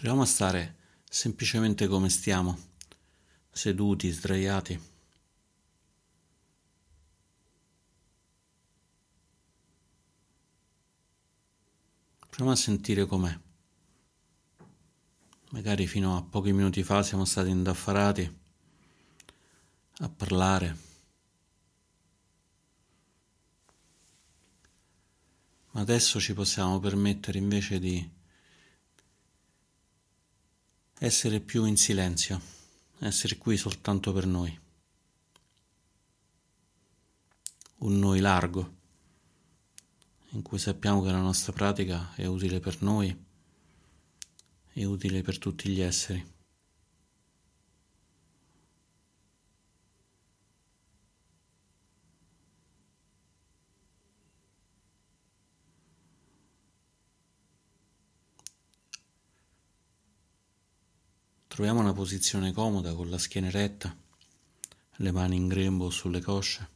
Proviamo a stare semplicemente come stiamo, seduti, sdraiati. Proviamo a sentire com'è. Magari fino a pochi minuti fa siamo stati indaffarati a parlare. Ma adesso ci possiamo permettere invece di essere più in silenzio, essere qui soltanto per noi. Un noi largo, in cui sappiamo che la nostra pratica è utile per noi e utile per tutti gli esseri. Troviamo una posizione comoda con la schiena eretta, le mani in grembo sulle cosce,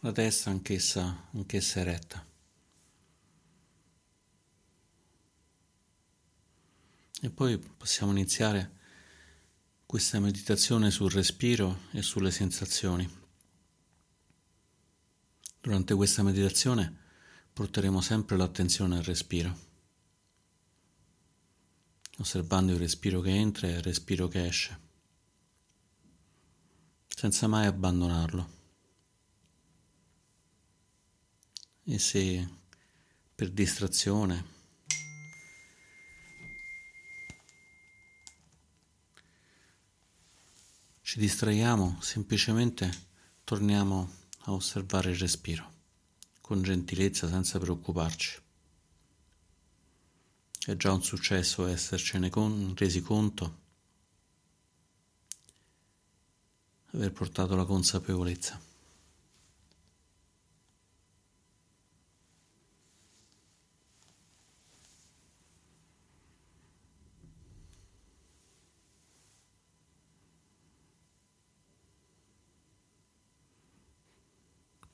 la testa anch'essa, anch'essa eretta. E poi possiamo iniziare questa meditazione sul respiro e sulle sensazioni. Durante questa meditazione porteremo sempre l'attenzione al respiro osservando il respiro che entra e il respiro che esce, senza mai abbandonarlo. E se per distrazione ci distraiamo, semplicemente torniamo a osservare il respiro con gentilezza senza preoccuparci. È già un successo essercene con, resi conto, aver portato la consapevolezza.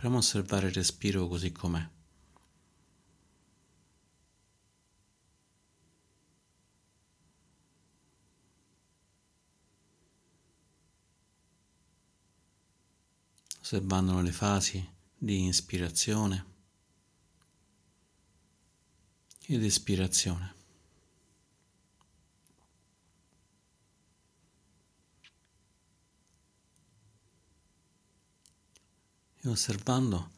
Proviamo a osservare il respiro così com'è. Osservando le fasi di ispirazione ed espirazione. E osservando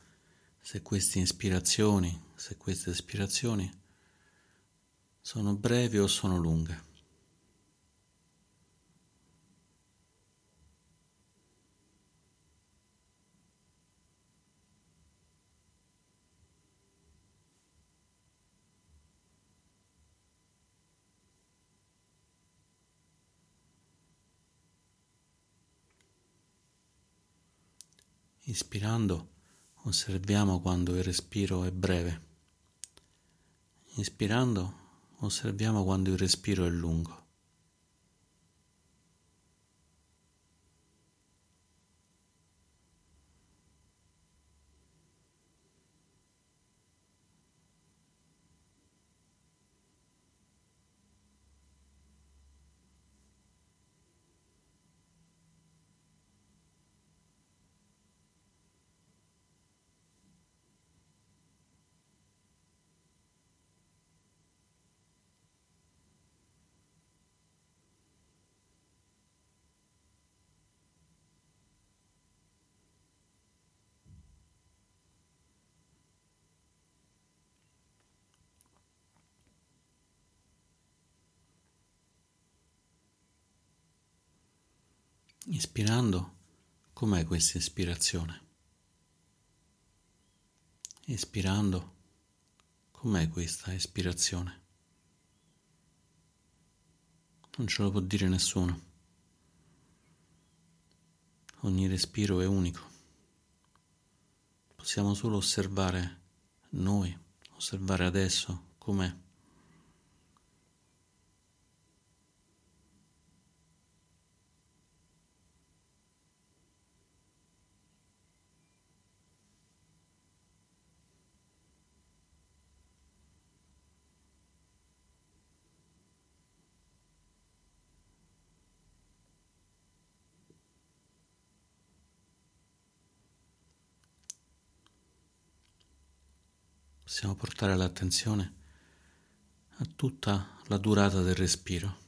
se queste ispirazioni, se queste espirazioni sono brevi o sono lunghe. Ispirando osserviamo quando il respiro è breve. Inspirando osserviamo quando il respiro è lungo. Ispirando, com'è questa ispirazione? Espirando, com'è questa espirazione? Non ce lo può dire nessuno. Ogni respiro è unico. Possiamo solo osservare noi, osservare adesso com'è. Possiamo portare l'attenzione a tutta la durata del respiro,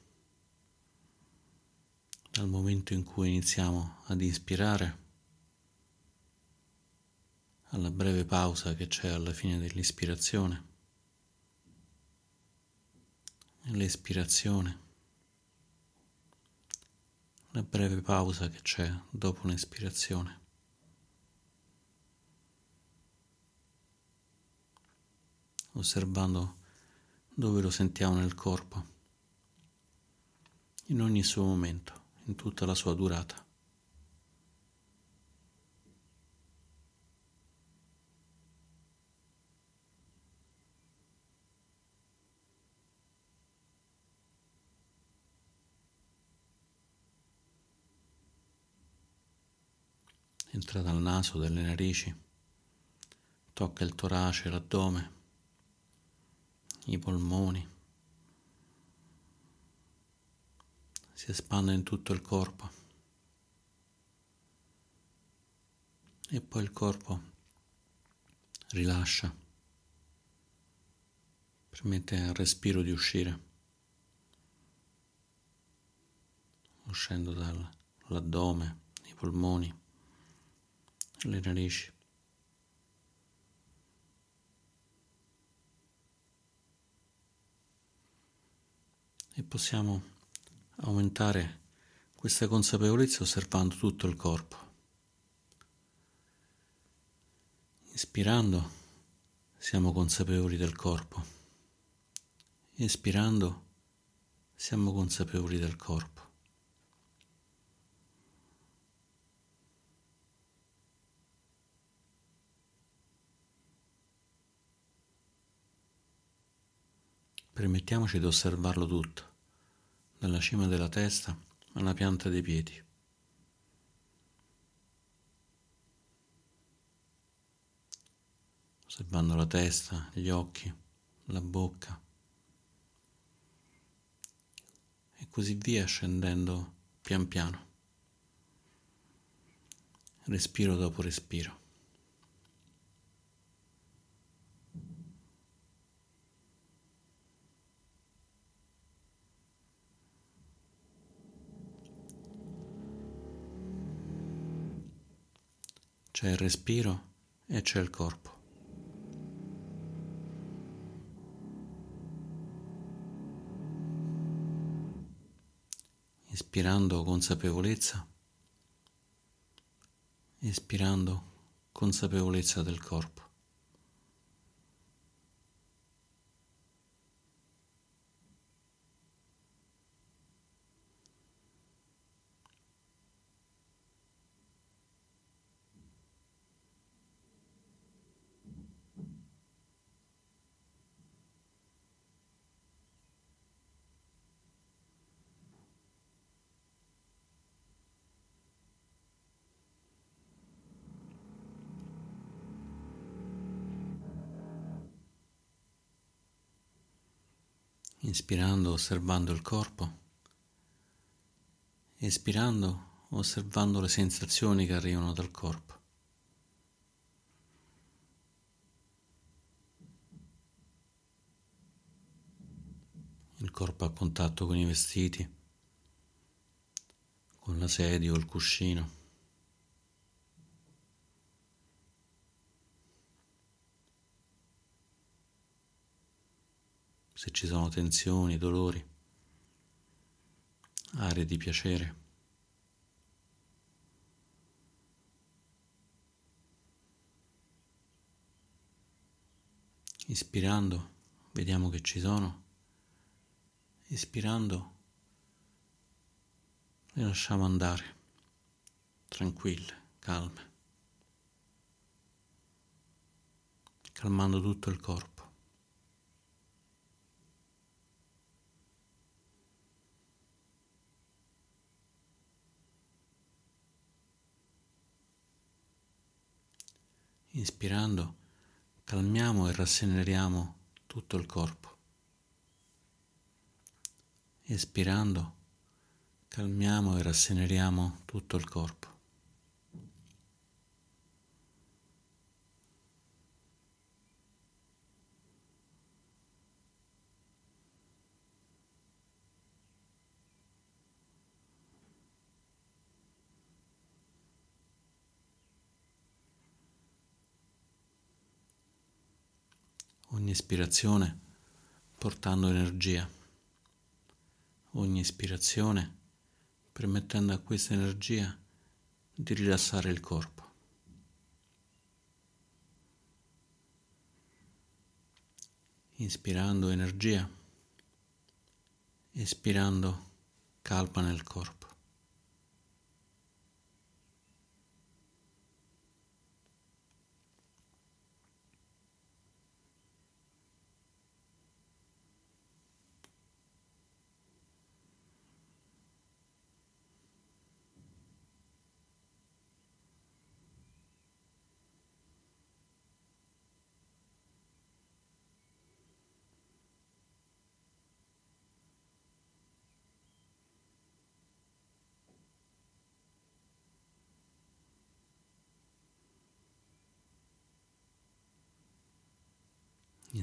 dal momento in cui iniziamo ad ispirare alla breve pausa che c'è alla fine dell'ispirazione, l'espirazione, la breve pausa che c'è dopo un'espirazione. Osservando dove lo sentiamo nel corpo, in ogni suo momento, in tutta la sua durata. entra dal naso, dalle narici, tocca il torace, l'addome, i polmoni, si espande in tutto il corpo e poi il corpo rilascia, permette al respiro di uscire, uscendo dall'addome, i polmoni le narici. E possiamo aumentare questa consapevolezza osservando tutto il corpo. Ispirando siamo consapevoli del corpo. Espirando siamo consapevoli del corpo. Permettiamoci di osservarlo tutto, dalla cima della testa alla pianta dei piedi. Osservando la testa, gli occhi, la bocca e così via scendendo pian piano, respiro dopo respiro. C'è il respiro e c'è il corpo. Ispirando consapevolezza, espirando consapevolezza del corpo. Inspirando osservando il corpo, espirando osservando le sensazioni che arrivano dal corpo. Il corpo a contatto con i vestiti, con la sedia o il cuscino. Se ci sono tensioni, dolori, aree di piacere. Ispirando, vediamo che ci sono. Ispirando, le lasciamo andare, tranquille, calme, calmando tutto il corpo. Inspirando, calmiamo e rasseneriamo tutto il corpo. Espirando, calmiamo e rasseneriamo tutto il corpo. Ogni ispirazione portando energia, ogni ispirazione permettendo a questa energia di rilassare il corpo. Inspirando energia, espirando calma nel corpo.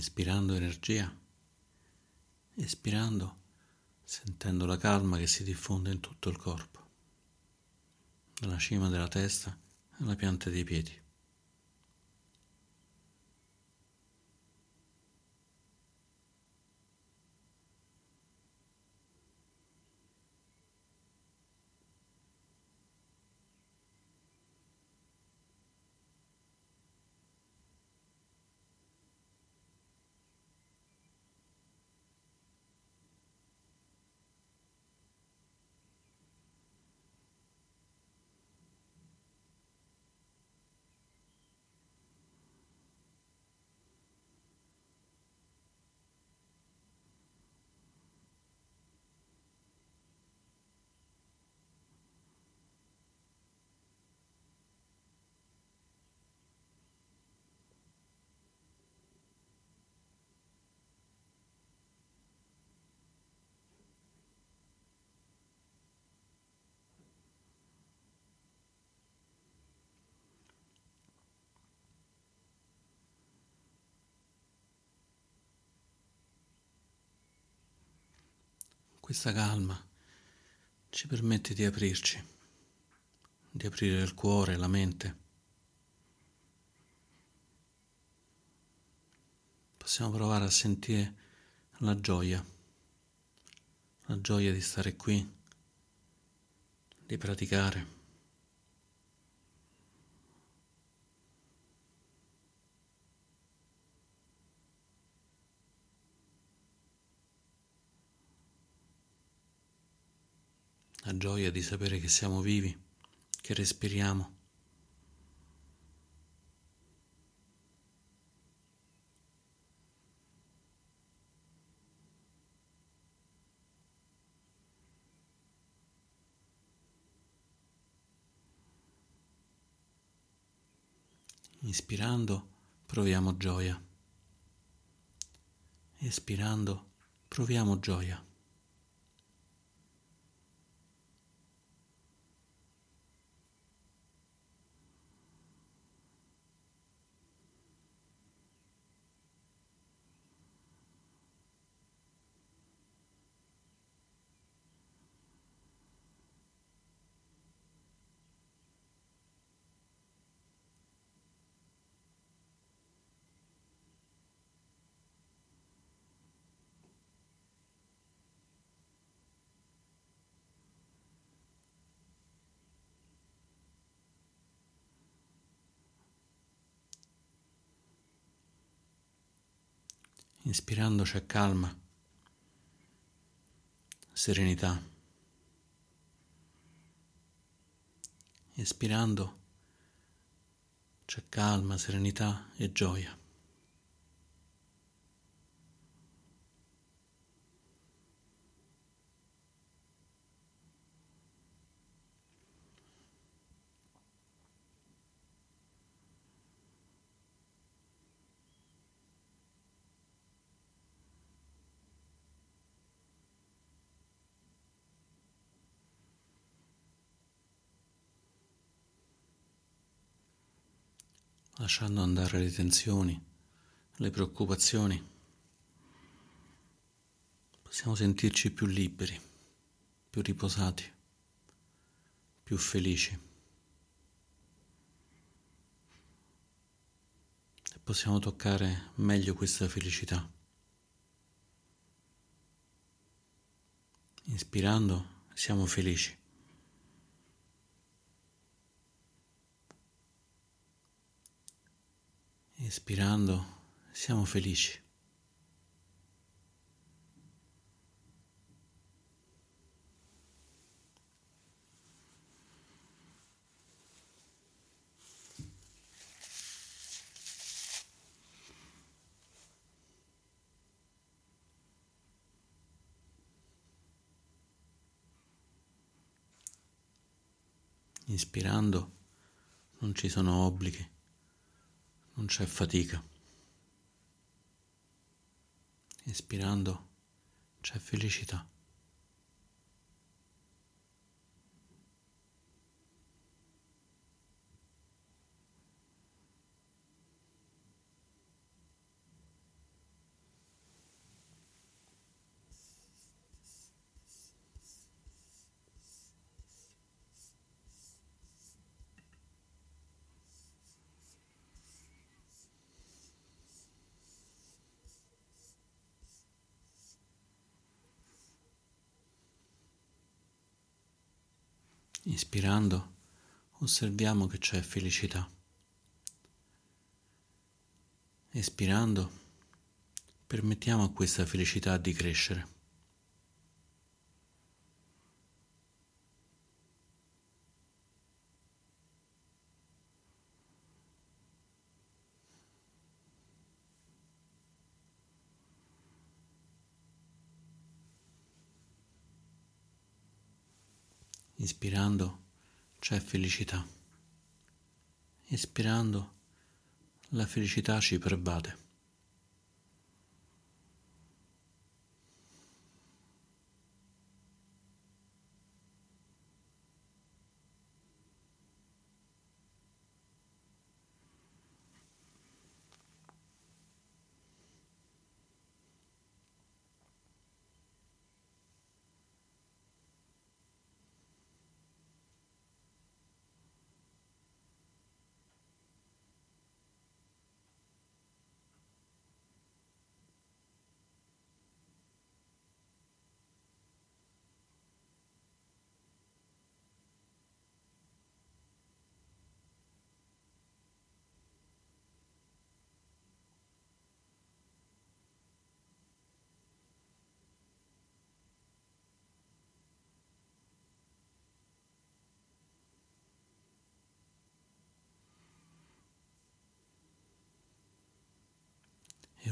Inspirando energia, espirando, sentendo la calma che si diffonde in tutto il corpo, dalla cima della testa alla pianta dei piedi. Questa calma ci permette di aprirci, di aprire il cuore, la mente. Possiamo provare a sentire la gioia, la gioia di stare qui, di praticare. La gioia di sapere che siamo vivi, che respiriamo. Inspirando proviamo gioia. Espirando proviamo gioia. Inspirando c'è calma, serenità. Espirando c'è calma, serenità e gioia. Lasciando andare le tensioni, le preoccupazioni, possiamo sentirci più liberi, più riposati, più felici. possiamo toccare meglio questa felicità. Inspirando siamo felici. Espirando siamo felici. Inspirando non ci sono obblighi, non c'è fatica. Espirando c'è felicità. Inspirando osserviamo che c'è felicità. Espirando permettiamo a questa felicità di crescere. Inspirando c'è felicità. Espirando la felicità ci pervade.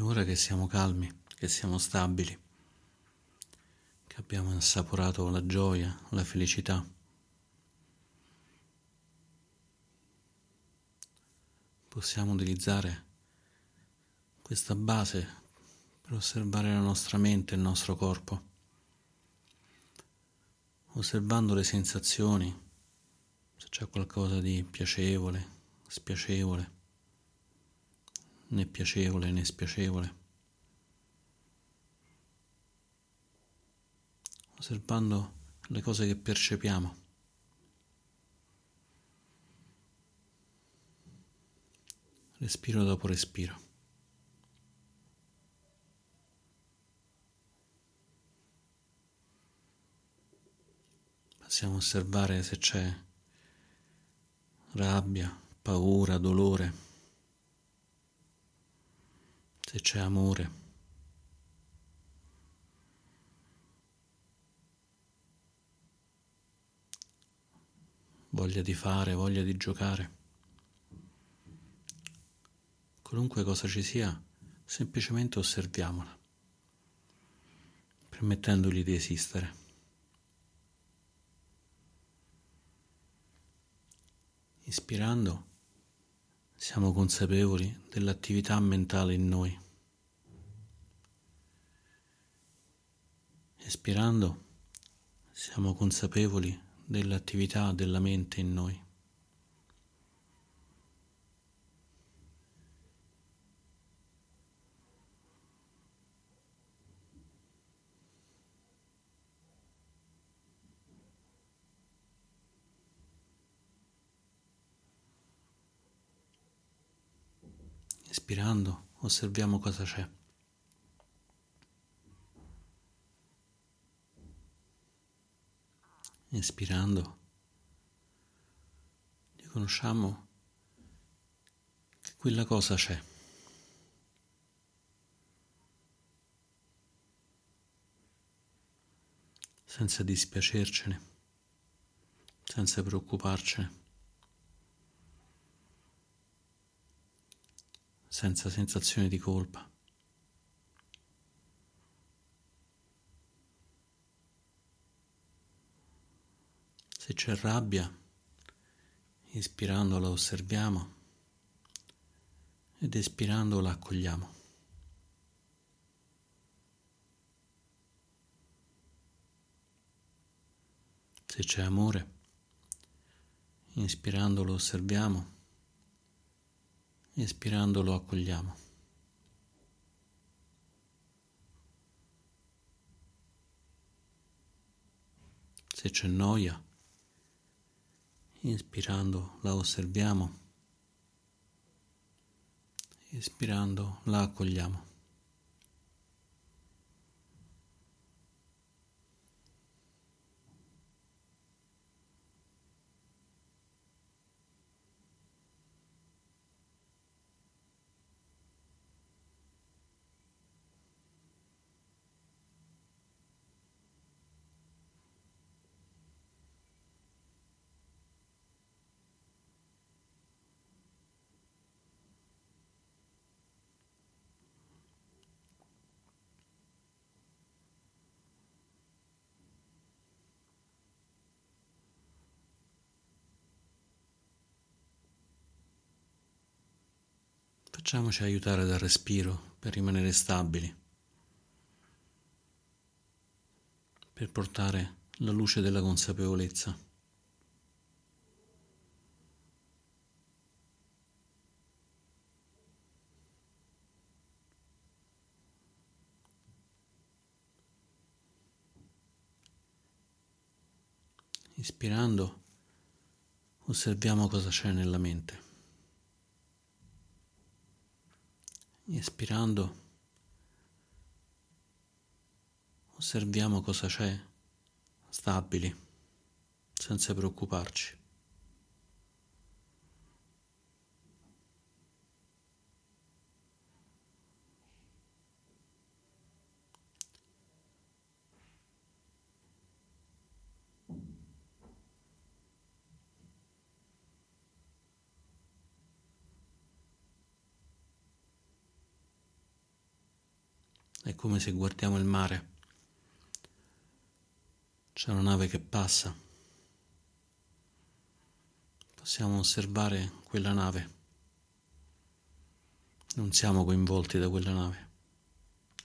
Ora che siamo calmi, che siamo stabili, che abbiamo assaporato la gioia, la felicità, possiamo utilizzare questa base per osservare la nostra mente e il nostro corpo, osservando le sensazioni, se c'è qualcosa di piacevole, spiacevole né piacevole né spiacevole, osservando le cose che percepiamo. Respiro dopo respiro. Passiamo a osservare se c'è rabbia, paura, dolore se c'è amore. Voglia di fare, voglia di giocare. Qualunque cosa ci sia, semplicemente osserviamola, permettendogli di esistere. Ispirando siamo consapevoli dell'attività mentale in noi. Espirando siamo consapevoli dell'attività della mente in noi. Espirando osserviamo cosa c'è. Espirando riconosciamo che quella cosa c'è. senza dispiacercene, senza preoccuparcene. senza sensazione di colpa. Se c'è rabbia, ispirando la osserviamo ed espirando la accogliamo. Se c'è amore, inspirando lo osserviamo Espirando lo accogliamo. Se c'è noia, inspirando la osserviamo, espirando la accogliamo. Facciamoci aiutare dal respiro per rimanere stabili, per portare la luce della consapevolezza. Ispirando osserviamo cosa c'è nella mente. Espirando, osserviamo cosa c'è, stabili, senza preoccuparci. È come se guardiamo il mare. C'è una nave che passa. Possiamo osservare quella nave. Non siamo coinvolti da quella nave.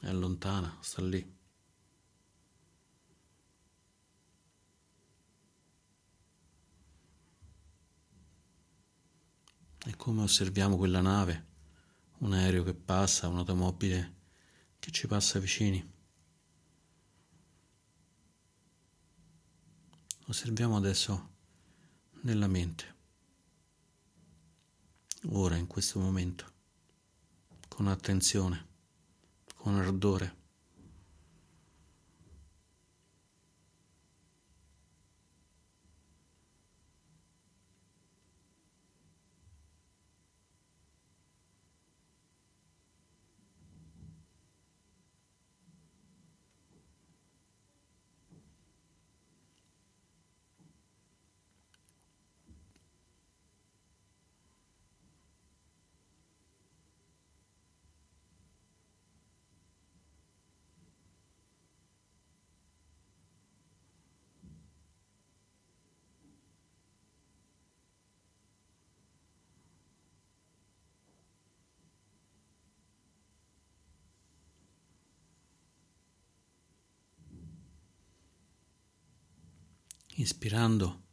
È lontana, sta lì. È come osserviamo quella nave, un aereo che passa, un'automobile che ci passa vicini. Osserviamo adesso nella mente, ora in questo momento, con attenzione, con ardore. Ispirando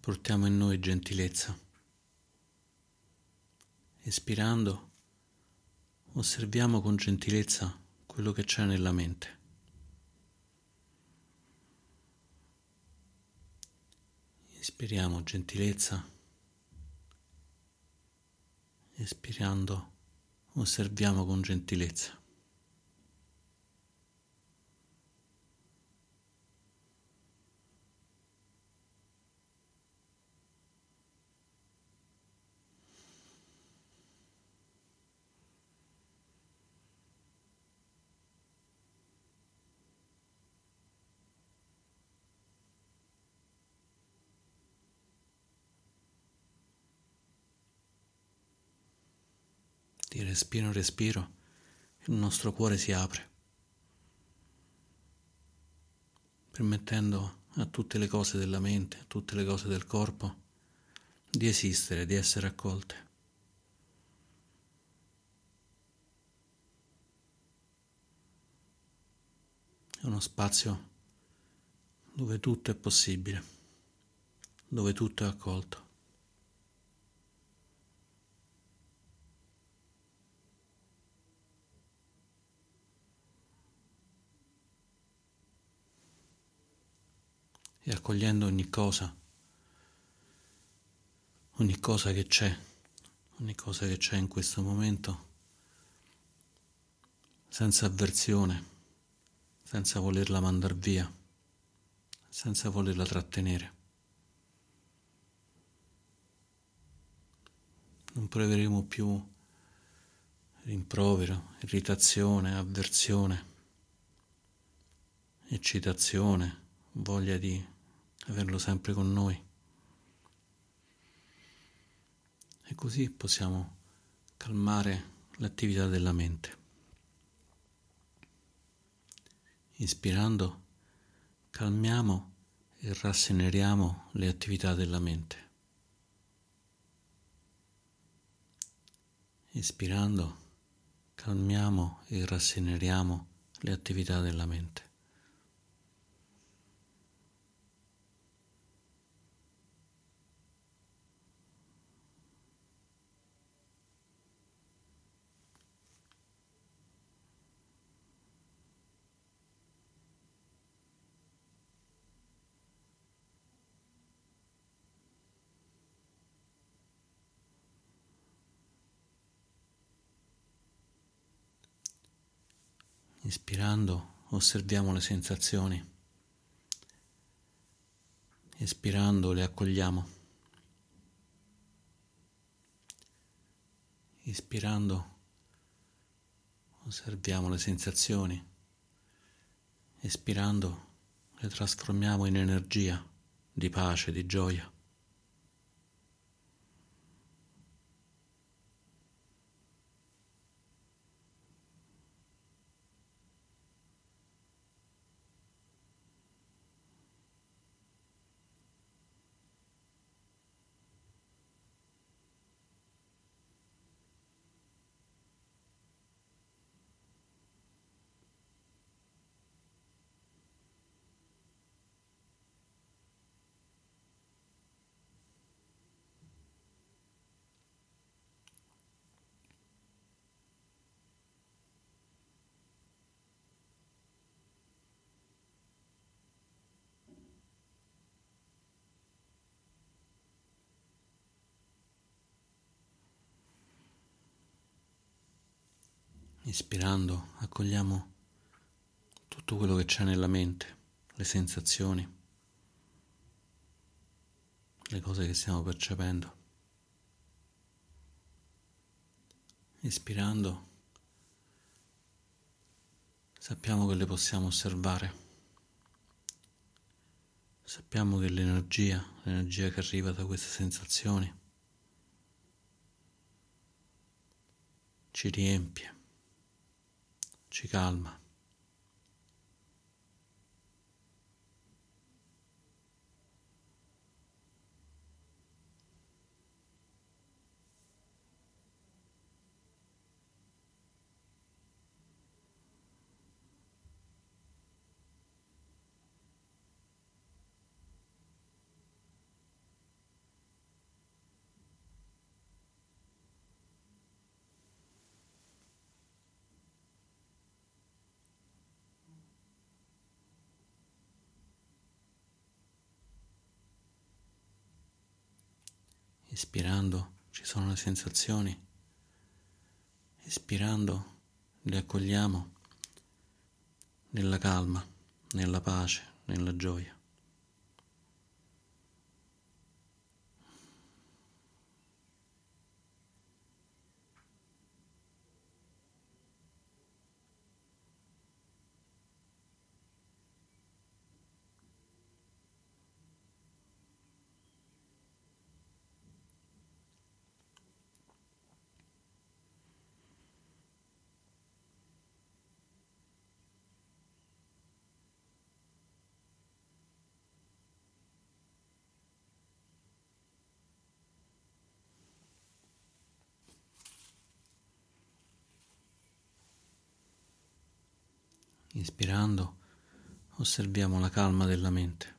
portiamo in noi gentilezza. Espirando osserviamo con gentilezza quello che c'è nella mente. Ispiriamo gentilezza, espirando osserviamo con gentilezza. Di respiro in respiro, il nostro cuore si apre, permettendo a tutte le cose della mente, a tutte le cose del corpo, di esistere, di essere accolte. È uno spazio dove tutto è possibile, dove tutto è accolto. E accogliendo ogni cosa, ogni cosa che c'è, ogni cosa che c'è in questo momento, senza avversione, senza volerla mandar via, senza volerla trattenere. Non proveremo più rimprovero, irritazione, avversione, eccitazione, voglia di averlo sempre con noi. E così possiamo calmare l'attività della mente. Ispirando, calmiamo e rasseneriamo le attività della mente. Ispirando, calmiamo e rasseneriamo le attività della mente. Ispirando osserviamo le sensazioni, espirando le accogliamo, ispirando osserviamo le sensazioni, espirando le trasformiamo in energia di pace, di gioia. Ispirando accogliamo tutto quello che c'è nella mente, le sensazioni, le cose che stiamo percependo. Ispirando sappiamo che le possiamo osservare. Sappiamo che l'energia, l'energia che arriva da queste sensazioni, ci riempie ci calma. Ispirando ci sono le sensazioni, Espirando li accogliamo nella calma, nella pace, nella gioia. Inspirando osserviamo la calma della mente.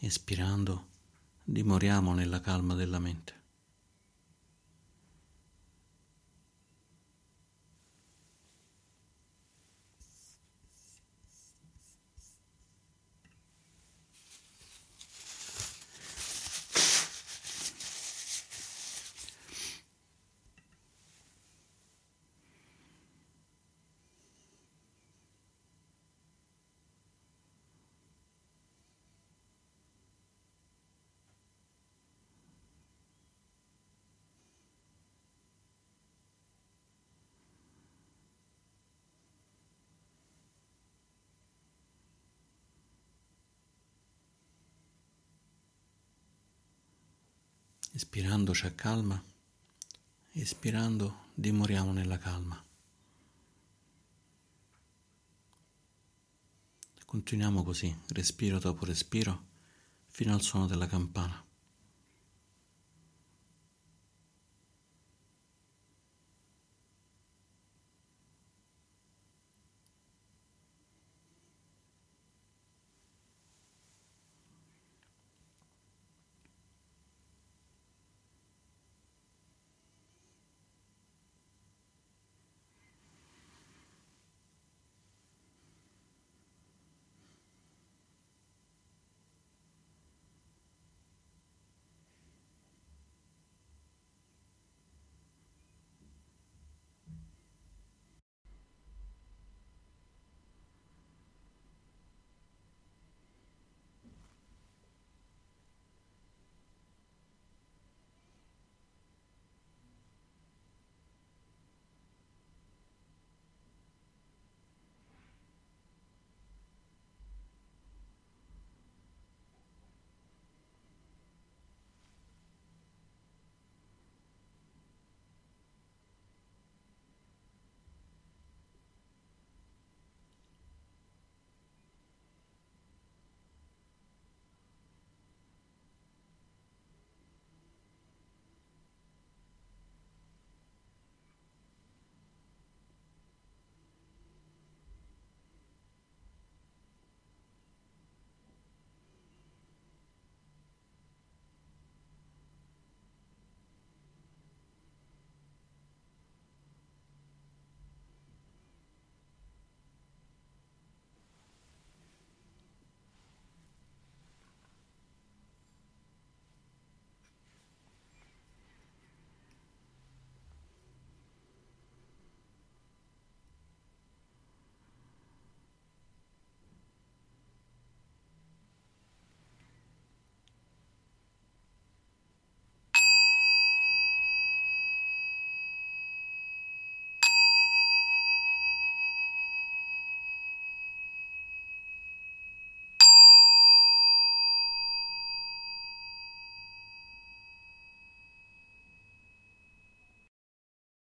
Espirando dimoriamo nella calma della mente. Ispirando ci accalma, espirando dimoriamo nella calma. Continuiamo così, respiro dopo respiro, fino al suono della campana.